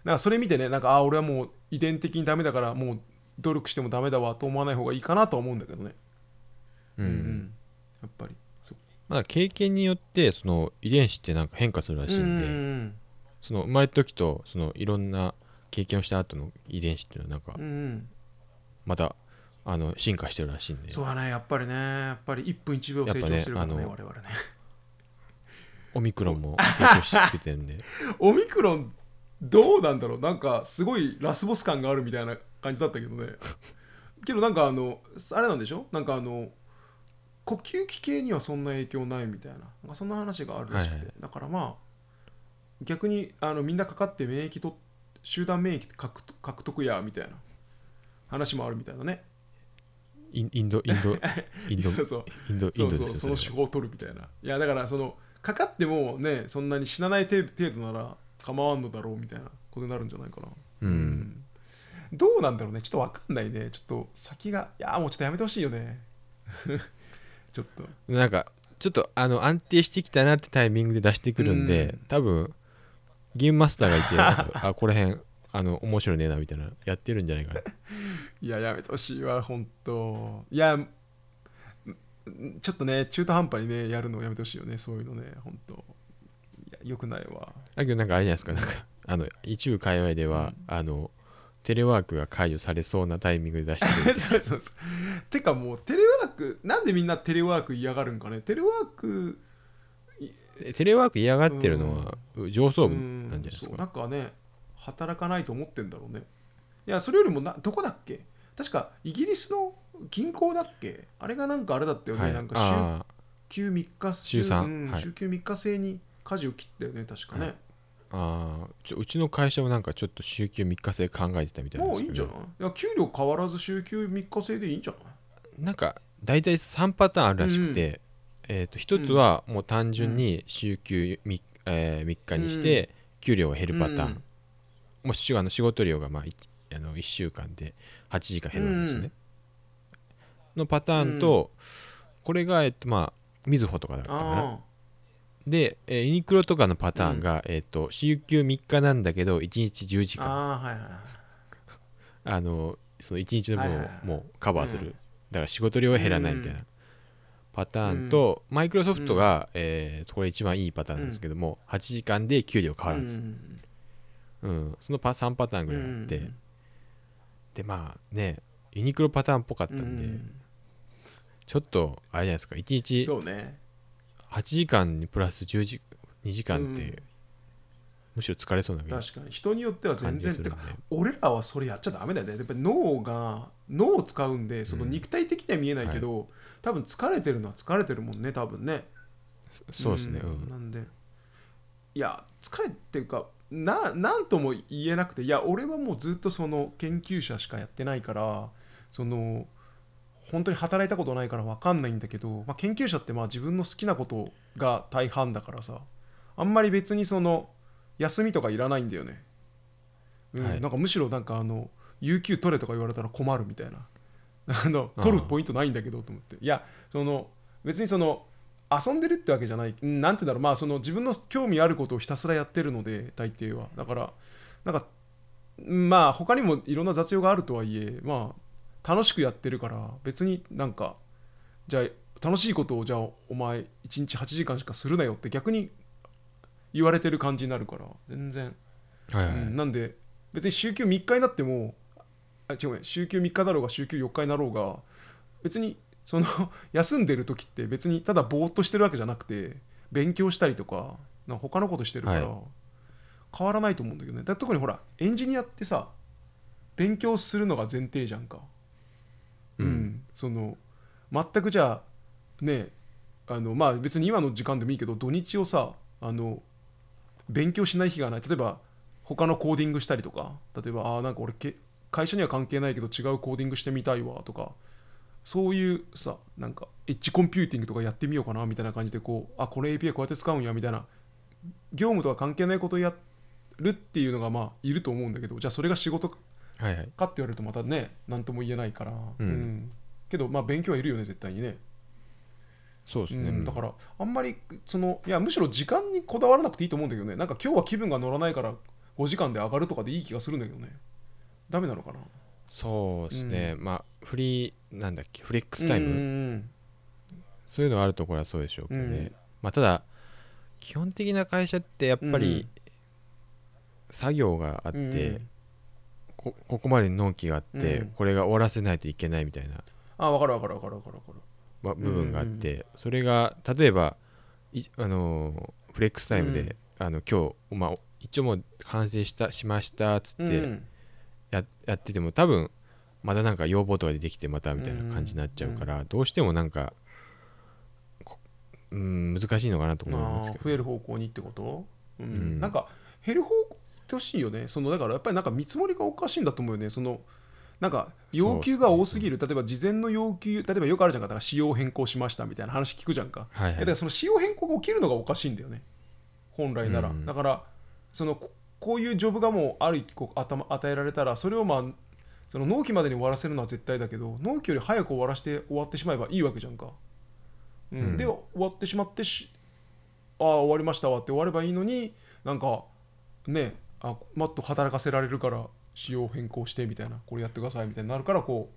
なんかそれ見てねなんかあ俺はもう遺伝的にダメだからもう努力してもダメだわと思わない方がいいかなとは思うんだけどね。ううんん。やっぱり。そう。まあ、経験によってその遺伝子ってなんか変化するらしいんで、うんその生まれた時とそのいろんな経験をした後の遺伝子っていうのはなんかうんうん。またあの進化してるらしいんで。そうだね。やっぱりね。やっぱり1分1秒成長してるからねやっぱ我々ねオミクロンも成長し続けてるんで。オミクロンどうなんだろう。なんかすごいラスボス感があるみたいな感じだったけどね。けどなんかあのあれなんでしょ？なんかあの呼吸器系にはそんな影響ないみたいな。なんかそんな話があるらしくて、はいはい。だからまあ逆にあのみんなかかって免疫と集団免疫獲得獲得やみたいな。話もあるみたいなね。インインドインド インドそうそう。インドインドそうそのですよそれは手法を取るみたいな。いやだからそのかかってもねそんなに死なない程度程度なら構わんのだろうみたいなことになるんじゃないかな。うん。どうなんだろうね。ちょっとわかんないね。ちょっと先がいやもうちょっとやめてほしいよね。ちょっと。なんかちょっとあの安定してきたなってタイミングで出してくるんで、うん。多分ゲームマスターがいて あこれへんあの面白いねなみたいなやってるんじゃないかな。いややめてほしいわ本当いやんちょっとね中途半端にねやるのやめてほしいよねそういうのね本当。よくないわ。だけどなんかあれじゃないですかなんかあの一部界隈では、あのテレワークが解除されそうなタイミングで出してくる。そうそうそう。てかもうテレワークなんでみんなテレワーク嫌がるんかね？テレワークテレワーク嫌がってるのは上層部なんじゃないですそう。かなんかね働かないと思ってんだろうね。いやそれよりもなどこだっけ？確かイギリスの銀行だっけ？あれがなんかあれだったよね、はい。なんかあ週休3日週三。うんはい。週休3日制に舵を切ったよね確かね、はい。あー。ちょうちの会社もなんかちょっと週休3日制考えてたみたいなもういいんじゃない？いや給料変わらず週休3日制でいいんじゃない？なんか大体3パターンあるらしくて、えー、と1つはもう単純に週休 3,、えー、3日にして給料が減るパターン、うん。もしあの仕事量がまあ 1, あの1週間で8時間減るわけですよね、のパターンと、これが、えっとまあ、みずほとかだったかな。あで、えーユニクロとかのパターンが、えっと週休3日なんだけど1日10時あ間。ああはいはい あのその1日の分をはいはいはい。もうカバーする、うん。だから仕事量は減らないみたいなパターンと、マイクロソフトが、えーこれ一番いいパターンなんですけども、8時間で給料変わらず、うんうんそのパ3パターンぐらいあって、うん。でまあねユニクロパターンっぽかったんで、うんちょっとあれじゃないですか。1日そうね。8時間にプラス10時2時間って、うん。むしろ疲れそうな感確かに。人によっては全然てか俺らはそれやっちゃダメだよね。やっぱり脳が脳を使うんでそのうん肉体的には見えないけど、多分疲れてるのは疲れてるもんね多分ね。そうですね、うん。なんで。いや疲れっていうかななんとも言えなくていや俺はもうずっとその研究者しかやってないからその本当に働いたことないから分かんないんだけど、まあ、研究者ってまあ自分の好きなことが大半だからさあんまり別にその休みとかいらないんだよね、うんはい。なんかむしろなんかあの有給取れとか言われたら困るみたいな。あの取るポイントないんだけどと思って。いやその別にその遊んでるってわけじゃない。うんなんて言うんだろう。まあその自分の興味あることをひたすらやってるので大抵は。だからなんかまあ他にもいろんな雑用があるとはいえまあ楽しくやってるから別になんかじゃあ楽しいことをじゃあお前1日8時間しかするなよって逆に言われてる感じになるから全然、はいはい、うんなんで別に週休3日になってもあ違うね週休3日だろうが週休4日になろうが別にその 休んでる時って別にただぼーっとしてるわけじゃなくて勉強したりとかなんか他のことしてるから、はい。変わらないと思うんだけどね。だから特にほらエンジニアってさ勉強するのが前提じゃんかうん。その全くじゃあねあのまあ別に今の時間でもいいけど土日をさあの勉強しない日がない。例えば他のコーディングしたりとか例えばあーなんか俺け会社には関係ないけど違うコーディングしてみたいわとかそういうさなんか edge computing とかやってみようかなみたいな感じでこうあこれ API こうやって使うんやみたいな業務とは関係ないことをやるっていうのがまあいると思うんだけどじゃあそれが仕事はいはい。かって言われるとまたね何とも言えないから、うん。けどまあ勉強はいるよね絶対にね、そうですね、うんだからあんまりそのいやむしろ時間にこだわらなくていいと思うんだけどね。なんか今日は気分が乗らないから5時間で上がるとかでいい気がするんだけどね。ダメなのかな？そうですね、まあフリーなんだっけ？フレックスタイム、うんそういうのあるところはそうでしょうけどね、うん。まあただ基本的な会社ってやっぱり作業があって、うんこここまで納期があって、うん。これが終わらせないといけないみたいな。あ分かる分かる分かる分かる分かる。ま部分があって、それが例えばいあのーフレックスタイムで、あの今日、まあ、一応もう完成したしましたっつってうん。や,、やってても多分またなんか要望とか出てきてまたみたいな感じになっちゃうから、どうしてもなんかこうん難しいのかなと思いますけど。あー増える方向にってこと、うん。うん。なんか減る方向ってほしいよね。そのだからやっぱりなんか見積もりがおかしいんだと思うよね。そのなんか要求が多すぎる、例えば事前の要求例えばよくあるじゃん。かだから仕様変更しましたみたいな話聞くじゃんか、はいはい。だからその仕様変更が起きるのがおかしいんだよね。本来なら、うん。だからそのここういうジョブがもうあるこう頭与えられたらそれをまあその納期までに終わらせるのは絶対だけど納期より早く終わらせて終わってしまえばいいわけじゃんか、うん。うん。で終わってしまってしああ終わりましたわって終わればいいのになんかねあもっと働かせられるから仕様変更してみたいなこれやってくださいみたいになるからこ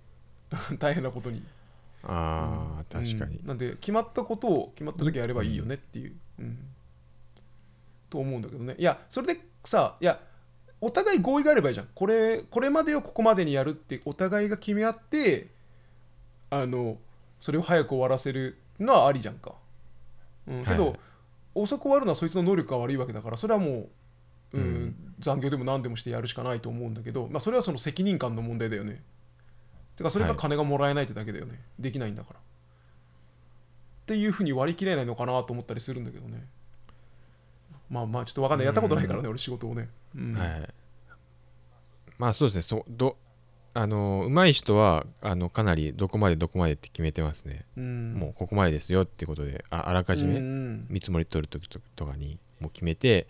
う 大変なことに。ああ確かに、うん。なんで決まったことを決まった時やればいいよねっていう、うん。と思うんだけどね。いやそれでさいやお互い合意があればいいじゃん。これこれまでをここまでにやるってお互いが決め合ってあのそれを早く終わらせるのはありじゃんか、うん、けど、はいはい。遅く終わるのはそいつの能力が悪いわけだからそれはもう、うん。うん。残業でも何でもしてやるしかないと思うんだけど、まあ、それはその責任感の問題だよね。てかそれがはい。金がもらえないってだけだよね、できないんだから。っていうふうに割り切れないのかなと思ったりするんだけどね。まあまあちょっと分かんない。やったことないからね俺仕事をね、うん。はい。まあそうですね。そどあの上手い人はあのかなりどこまでどこまでって決めてますね、うん。もうここまでですよっていうことでああらかじうんうめん。見積もり取るときととかにもう決めて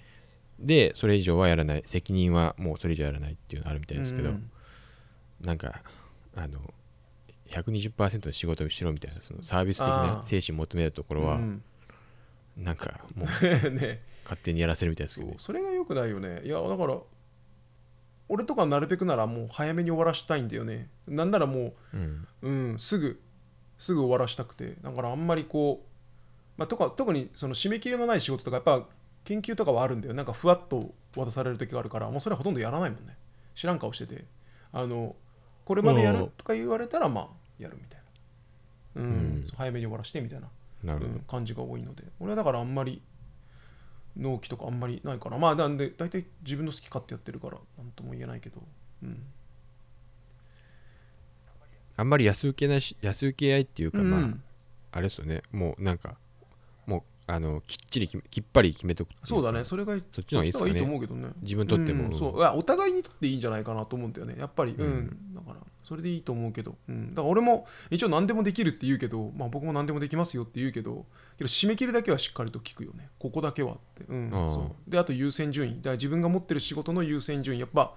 でそれ以上はやらない。責任はもうそれ以上やらないっていうのあるみたいですけど、うん。なんかあの120%の仕事をしろみたいなそのサービス的な精神求めるところはうん。なんかもう ね。勝手にやらせるみたいですけど。ねそれが良くないよね。いやだから俺とかなるべくならもう早めに終わらしたいんだよね。なんならもうん。う、うん、すぐすぐ終わらしたくて。だからあんまりこう、まあ、とか特にその締め切りのない仕事とかやっぱ研究とかはあるんだよ。なんかふわっと渡される時があるからもうそれはほとんどやらないもんね。知らん顔してて。あのこれまでやるとか言われたらまあやるみたいな、うん。うん。早めに終わらしてみたいな。なるほど、うん。感じが多いので。俺はだからあんまり納期とかあんまりないから。まあなんで大体自分の好き勝手やってるからなんとも言えないけど、うん。あんまり安請けないし安請け合いっていうか、まあうん。あれですよね。もうなんかあのきっちりきっぱり決めとくそうだね。それがそっちの方がいいいいと思うけどね。自分にとっても、うんそう。いやお互いにとっていいんじゃないかなと思うんだよね。やっぱり。うん、うん。だからそれでいいと思うけど、うん、だから俺も一応何でもできるって言うけど、まあ、僕も何でもできますよって言うけどけど締め切りだけはしっかりと聞くよね。ここだけはって、うん、そう。であと優先順位。だから自分が持ってる仕事の優先順位。やっぱ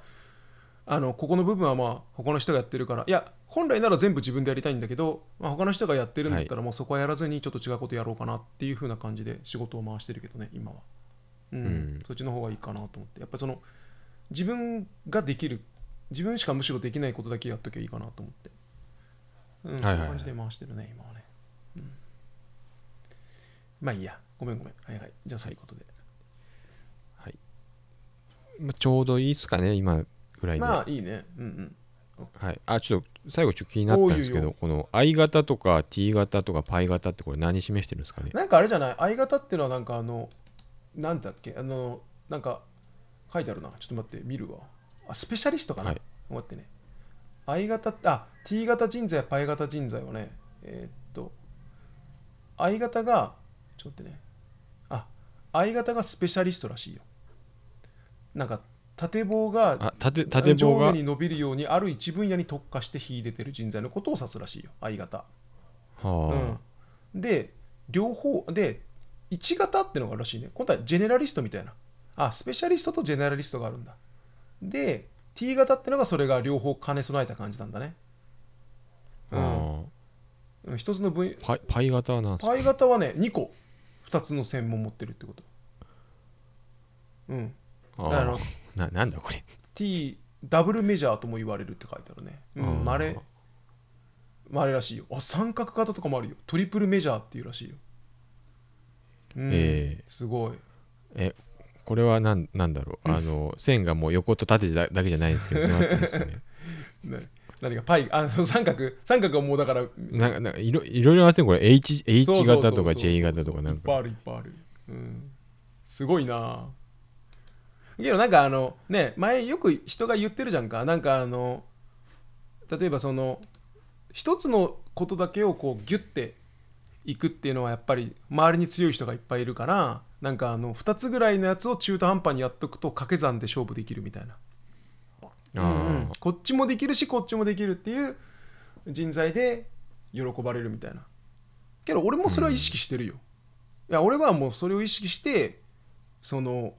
あのここの部分はまあ他の人がやってるから。いや本来なら全部自分でやりたいんだけど、まあ、他の人がやってるんだったらもうそこはやらずにちょっと違うことやろうかなっていう風な感じで仕事を回してるけどね今は、うん。うん。そっちの方がいいかなと思って。やっぱりその自分ができる自分しかむしろできないことだけやっときゃいいかなと思って、うん、はいはいはい。そういう感じで回してるね今はね、うん、まあいいや。ごめんごめん。はいはい。じゃあそういうことで、まあ、ちょうどいいっすかね今ぐらいで、まあいいね。うんうんはい、あちょっと最後ちょっと気になったんですけどこの I 型とか T 型とか π 型ってこれ何示してるんですかね？なんかあれじゃない ?I 型っていうのはなんかあの、なんだっけ？あの、なんか書いてあるな。ちょっと待って、見るわ。あ、スペシャリストかな、はい待ってね。I 型あ、T 型人材、パイ型人材はね、えーっと、I 型が、ちょっと待ってね。あ、I 型がスペシャリストらしいよ。なんか、縦棒があ縦縦棒が？上下に伸びるようにある一分野に特化して秀でてる人材のことを指すらしいよ。I 型。はうん、で両方で1型ってのがあるらしいね。今度はジェネラリストみたいな。あスペシャリストとジェネラリストがあるんだ。で T 型ってのがそれが両方兼ね備えた感じなんだね。あ、はうん。一つの分あ、パイ π 型はパイ型はね2個。2つの専門持ってるってこと。うん。ああ。のーななんだこれ。T ダブルメジャーとも言われるって書いてあるね。うあー。んまれまれらしいよ。あ三角型とかもあるよ。トリプルメジャーっていうらしいよ。うん、えすごい。えこれはなんなんだろう。あの線がもう横と縦だだけじゃないんですけどね。ね、何かパイあの三角三角はもうだからなんかなんかいろいろいろありますねこれ。H, H 型とか J 型とかなんか。いっぱいあるいっぱいある、うん、すごいなけどなんかあのね前よく人が言ってるじゃんか。なんかあの例えばその一つのことだけをこうギュッていくっていうのはやっぱり周りに強い人がいっぱいいるからなんかあの2つぐらいのやつを中途半端にやっとくと掛け算で勝負できるみたいな。あうんうん。こっちもできるしこっちもできるっていう人材で喜ばれるみたいな。けど俺もそれは意識してるよ、いや俺はもうそれを意識してその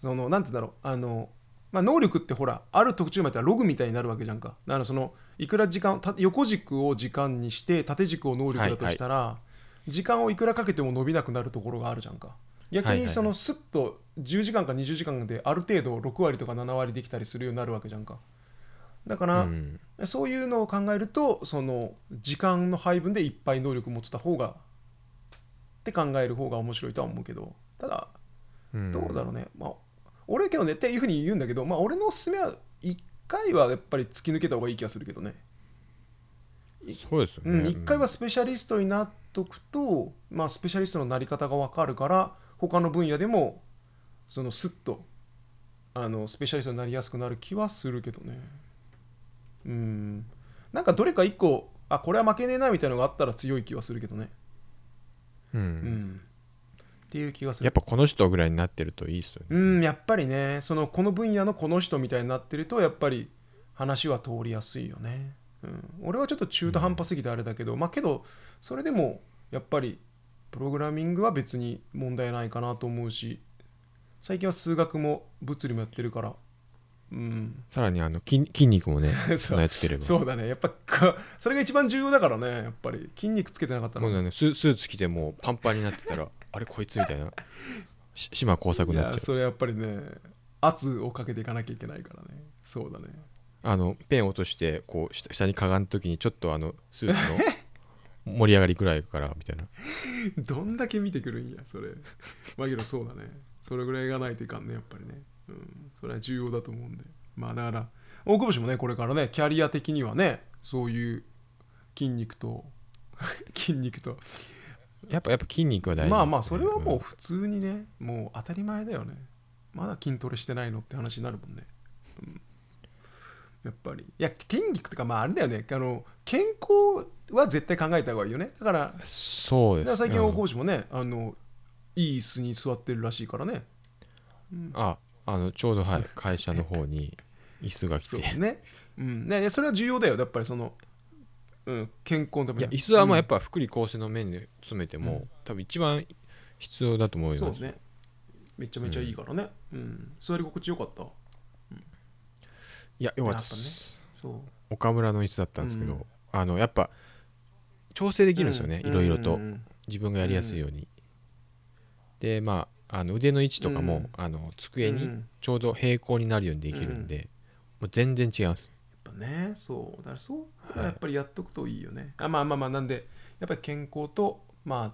そのなんて言うんだろう。あの、まあ、能力ってほらある特徴まではログみたいになるわけじゃんか。だからそのいくら時間た横軸を時間にして縦軸を能力だとしたら、時間をいくらかけても伸びなくなるところがあるじゃんか。逆はいはいはい。にそのスッと10時間か20時間である程度6割とか7割できたりするようになるわけじゃんか。だから、うん。そういうのを考えるとその時間の配分でいっぱい能力持ってた方がって考える方が面白いとは思うけど。ただうん。どうだろうね、まあ俺けどねっていうふうに言うんだけどまあ俺のおすすめは1回はやっぱり突き抜けた方がいい気がするけどね。そうですよね、うん、1回はスペシャリストになっとくと、まあ、スペシャリストのなり方が分かるから他の分野でもそのスッとあのスペシャリストになりやすくなる気はするけどね。うん。なんかどれか1個あこれは負けねえなみたいなのがあったら強い気はするけどね。うん。うんっていう気がする。やっぱこの人ぐらいになってるといいですよね、うんやっぱりね。そのこの分野のこの人みたいになってるとやっぱり話は通りやすいよね、うん、俺はちょっと中途半端すぎてあれだけど、まあけどそれでもやっぱりプログラミングは別に問題ないかなと思うし最近は数学も物理もやってるからうん。さらにあの筋筋肉もね 備え付ければ。そうだね。やっぱか それが一番重要だからねやっぱり。筋肉つけてなかったら。もうね。ススーツ着てもうパンパンになってたらあれこいつみたいな。し島工作いになっちゃう。やそれやっぱりね圧をかけていかなきゃいけないからね。そうだね。あのペン落としてこう下下にかがん時にちょっとあのスーツの盛り上がりぐらいからみたいな。どんだけ見てくるんやそれ。まあけどそうだね。それぐらいがないといかんねやっぱりね。うん。それは重要だと思うんで。まあだから大久保氏もねこれからねキャリア的にはねそういう筋肉と 筋肉とやっぱやっぱ筋肉は大事ね、まあまあそれはもううん。普通にねもう当たり前だよね。まだ筋トレしてないのって話になるもんね、うん。やっぱり。いや筋肉とかまああれだよね。あの健康は絶対考えた方がいいよね。だからそうです。最近大うん久保氏もね、あのいい椅子に座ってるらしいからね。ああのちょうどはい 会社の方に椅子が来て。そうね,、うん、ねそれは重要だよ。やっぱりその、うん、健康のために。いや椅子はまあやっぱ、ぱ福利厚生の面で詰めても、うん。多分一番必要だと思います。そうね。めちゃめちゃいいからね、うん。座り心地よかった？いやよかったやっぱね。そう。岡村の椅子だったんですけど、うん。あのやっぱ調整できるんですよね、うん。いろいろと、うんうん自分がやりやすいように、でまああの腕の位置とかも、うん。あの机にうん。ちょうど平行になるようにできるんで、もう全然違いますぱねそう。だからそうはい。やっぱりやっとくといいよね、あまあまあまあなんでやっぱり健康とまあ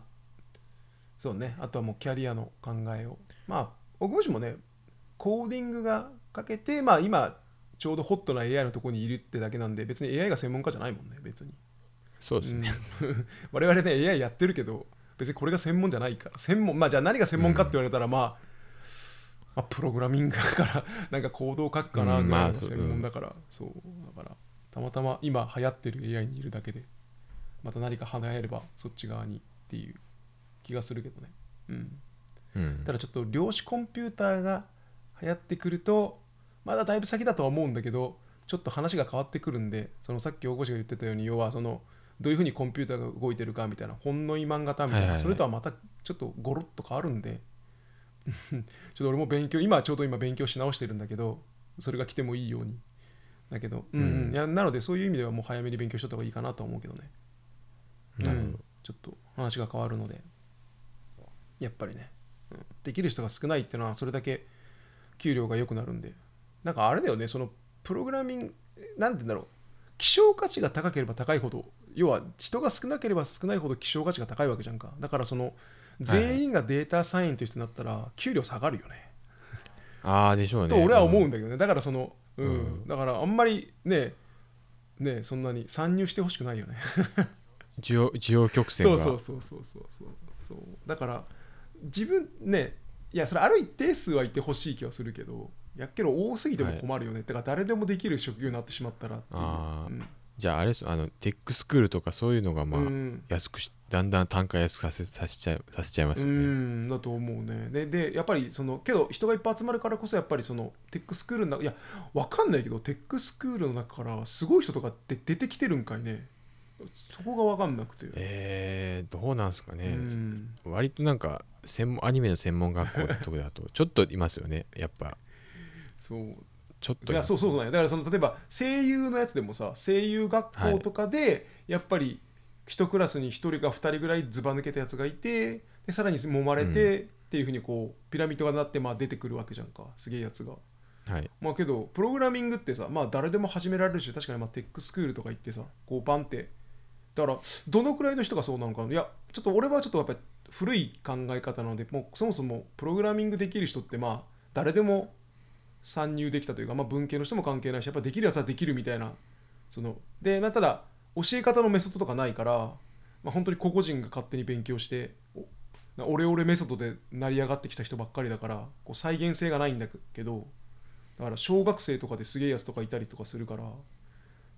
そうね。あとはもうキャリアの考えを。まあ僕もしもねコーディングがかけてまあ今ちょうどホットな AI のところにいるってだけなんで別に AI が専門家じゃないもんね別に、そうですね、うん。我々ね AI やってるけど別にこれが専門じゃないから。専門まあじゃあ何が専門かって言われたら、まあまあ、プログラミングだから なんかコードを書くかなうんぐらいの専門だから、そうだからたまたま今流行ってる AI にいるだけでまた何か流行ればそっち側にっていう気がするけどね。うん。うん。ただちょっと量子コンピューターが流行ってくるとまだだいぶ先だとは思うんだけどちょっと話が変わってくるんでそのさっき大越が言ってたように要はそのどういうふうにコンピューターが動いてるかみたいな本の今型みたいな、それとはまたちょっとゴロッと変わるんで ちょっと俺も勉強今ちょうど今勉強し直してるんだけどそれが来てもいいように。だけど、うん。うんうん。いやなのでそういう意味ではもう早めに勉強しとった方がいいかなとは思うけどね。うん。ちょっと話が変わるので。やっぱりね、うん。できる人が少ないっていうのはそれだけ給料が良くなるんで。なんかあれだよねそのプログラミングなんて言うんだろう。希少価値が高ければ高いほど要は人が少なければ少ないほど希少価値が高いわけじゃんか。だからその全員がデータサイエンティストになったら給料下がるよね、ああでしょうね。と俺は思うんんだけどね。だからそのうん、うん。だからあんまりねねそんなに参入してほしくないよね。需要需要曲線が。そうそうそうそうそうそう。だから自分ねいやそれある一定数はいてほしい気はするけどやっけど多すぎても困るよね、だから誰でもできる職業になってしまったらっていう。あー。うん。じゃああれあのテックスクールとかそういうのがまあ、うん。安くしだんだん単価安くさせさせちゃうさせちゃいますうよね、んだと思うね。ででやっぱりそのけど人がいっぱい集まるからこそやっぱりそのテックスクールの中いやわかんないけどテックスクールの中からすごい人とかって出てきてるんかいね。そこがわかんなくて、えー、どうなんですかね、うん。割となんか専門アニメの専門学校とかだと ちょっといますよね。やっぱ。そう。ちょっといやそうそうそう。だからその例えば声優のやつでもさ声優学校とかでやっぱり一クラスに一人か二人ぐらいずば抜けたやつがいてでさらに揉まれてっていうふうにこうピラミッドがなってまあ出てくるわけじゃんかすげえやつが。はい。まあけどプログラミングってさまあ誰でも始められるし確かにまあテックスクールとか行ってさこうバンってだからどのくらいの人がそうなのかな？いやちょっと俺はちょっとやっぱり古い考え方なのでもうそもそもプログラミングできる人ってまあ誰でも参入できたというか、まあ、文系の人も関係ないしやっぱできるやつはできるみたいなそので、まあ、ただ教え方のメソッドとかないから、まあ、本当に個々人が勝手に勉強してオレオレメソッドで成り上がってきた人ばっかりだからこう再現性がないんだけどだから小学生とかですげえやつとかいたりとかするからだ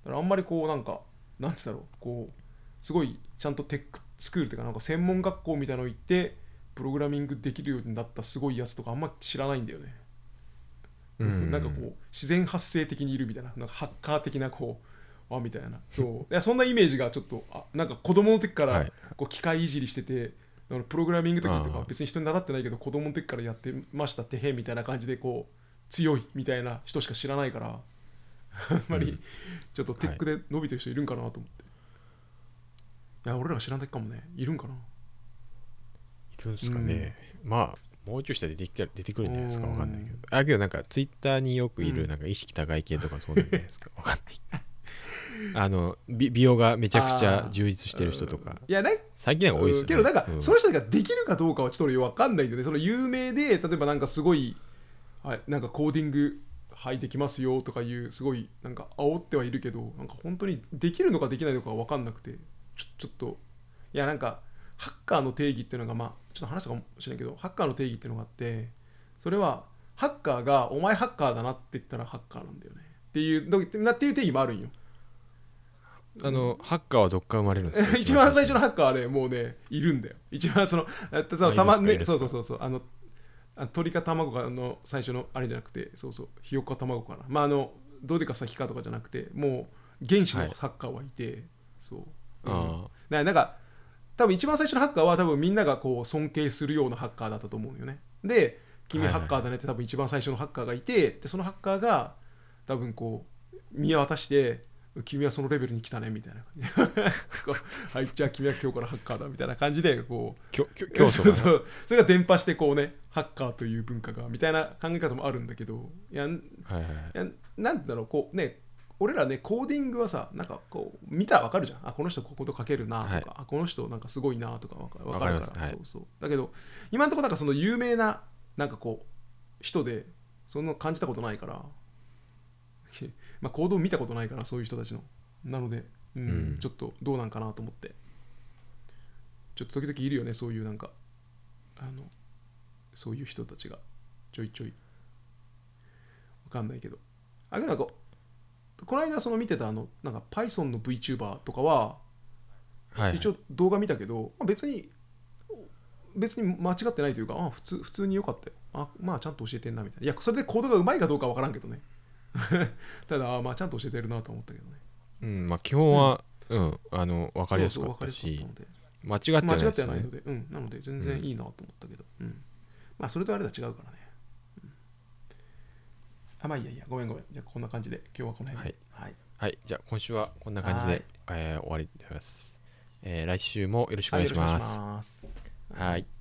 からあんまりこうなんかなんて言うんだろうこうすごいちゃんとテックスクールっていうかなんか専門学校みたいなの行ってプログラミングできるようになったすごいやつとかあんま知らないんだよね。うんなんかこう自然発生的にいるみたいななんかハッカー的なこうあみたいな。そう。いやそんなイメージがちょっとあなんか子供の時からはい。こう機械いじりしてて、あのプログラミングとかとか別に人に習ってないけど子供の時からやってましたってへみたいな感じでこう強いみたいな人しか知らないからあんまりうん。ちょっとテックで伸びてる人いるんかなと思って、い、や俺らが知らないかもね。いるんかな。いるんですかね、まあもうちょいしたら出てきた出てくるんじゃないですか。うん。わかんないけど。あけどなんかツイッターによくいうん。るなんか意識高い系とかそうなんじゃないですか。わかんないあの美美容がめちゃくちゃ充実してる人とか。いやなん最近なんか多いですよね。うん。けどなんか、うん。その人ができるかどうかはちょっと俺分かんないんでね。その有名で例えばなんかすごい、はい、なんかコーディングはいできますよとかいうすごいなんか煽ってはいるけどなんか本当にできるのかできないのか分かんなくてちょっといやなんかハッカーの定義っていうのがまあちょっと話したかもしれないけどハッカーの定義っていうのがあってそれはハッカーがお前ハッカーだなって言ったらハッカーなんだよね。っていうっていう定義もあるんよあのハッカーはどっから生まれるんですか？一番最初のハッカーはねもうねいるんだよ一番そのたまねそうそうそうそうあのあ鶏か卵かの最初のあれじゃなくてそうそうひよこか卵かな。まああのどれか先かとかじゃなくてもう原始のハッカーはいて、そう、うん。あななんか多分一番最初のハッカーは多分みんながこう尊敬するようなハッカーだったと思うよね。で君はいはいハッカーだねって多分一番最初のハッカーがいてでそのハッカーが多分こう宮渡して君はそのレベルに来たねみたいな。感じはいじゃあ君は今日からハッカーだみたいな感じでこう競争 そうそう。それが伝播してこうねハッカーという文化がみたいな考え方もあるんだけどいやはいはいはい。いやなんだろうこうね俺らねコーディングはさなんかこう見たらわかるじゃん。あこの人ここと書けるなとか、はい。あこの人なんかすごいなとかわかるから。かはい。そうそう。だけど今のところなんかその有名ななんかこう人でそんな感じたことないからまあ行動見たことないからそういう人たちの。なので、うんうん。ちょっとどうなんかなと思って。ちょっと時々いるよねそういうなんか。あのそういう人たちが。ちょいちょい。わかんないけど。あなんかこの間その見てたあのなんか Python の VTuber とかははいはい。一応動画見たけど、まあ、別に別に間違ってないというかあ普通普通に良かったよ。あまあちゃんと教えてんなみたいな。いやそれでコードがうまいかどうかわからんけどね ただあまあちゃんと教えてるなと思ったけどね。うんまあ基本はうんあの分かりやすかったし間違ってはない間違ってはないのでうんなので全然いいなと思ったけど、うん。まあそれとあれとは違うからね、うん。あまあいいやいいやごめんごめん。じゃあこんな感じで今日はこの辺で。はい、はい。じゃあ今週はこんな感じはい。でえー終わりです。えー来週もよろしくお願いします。はい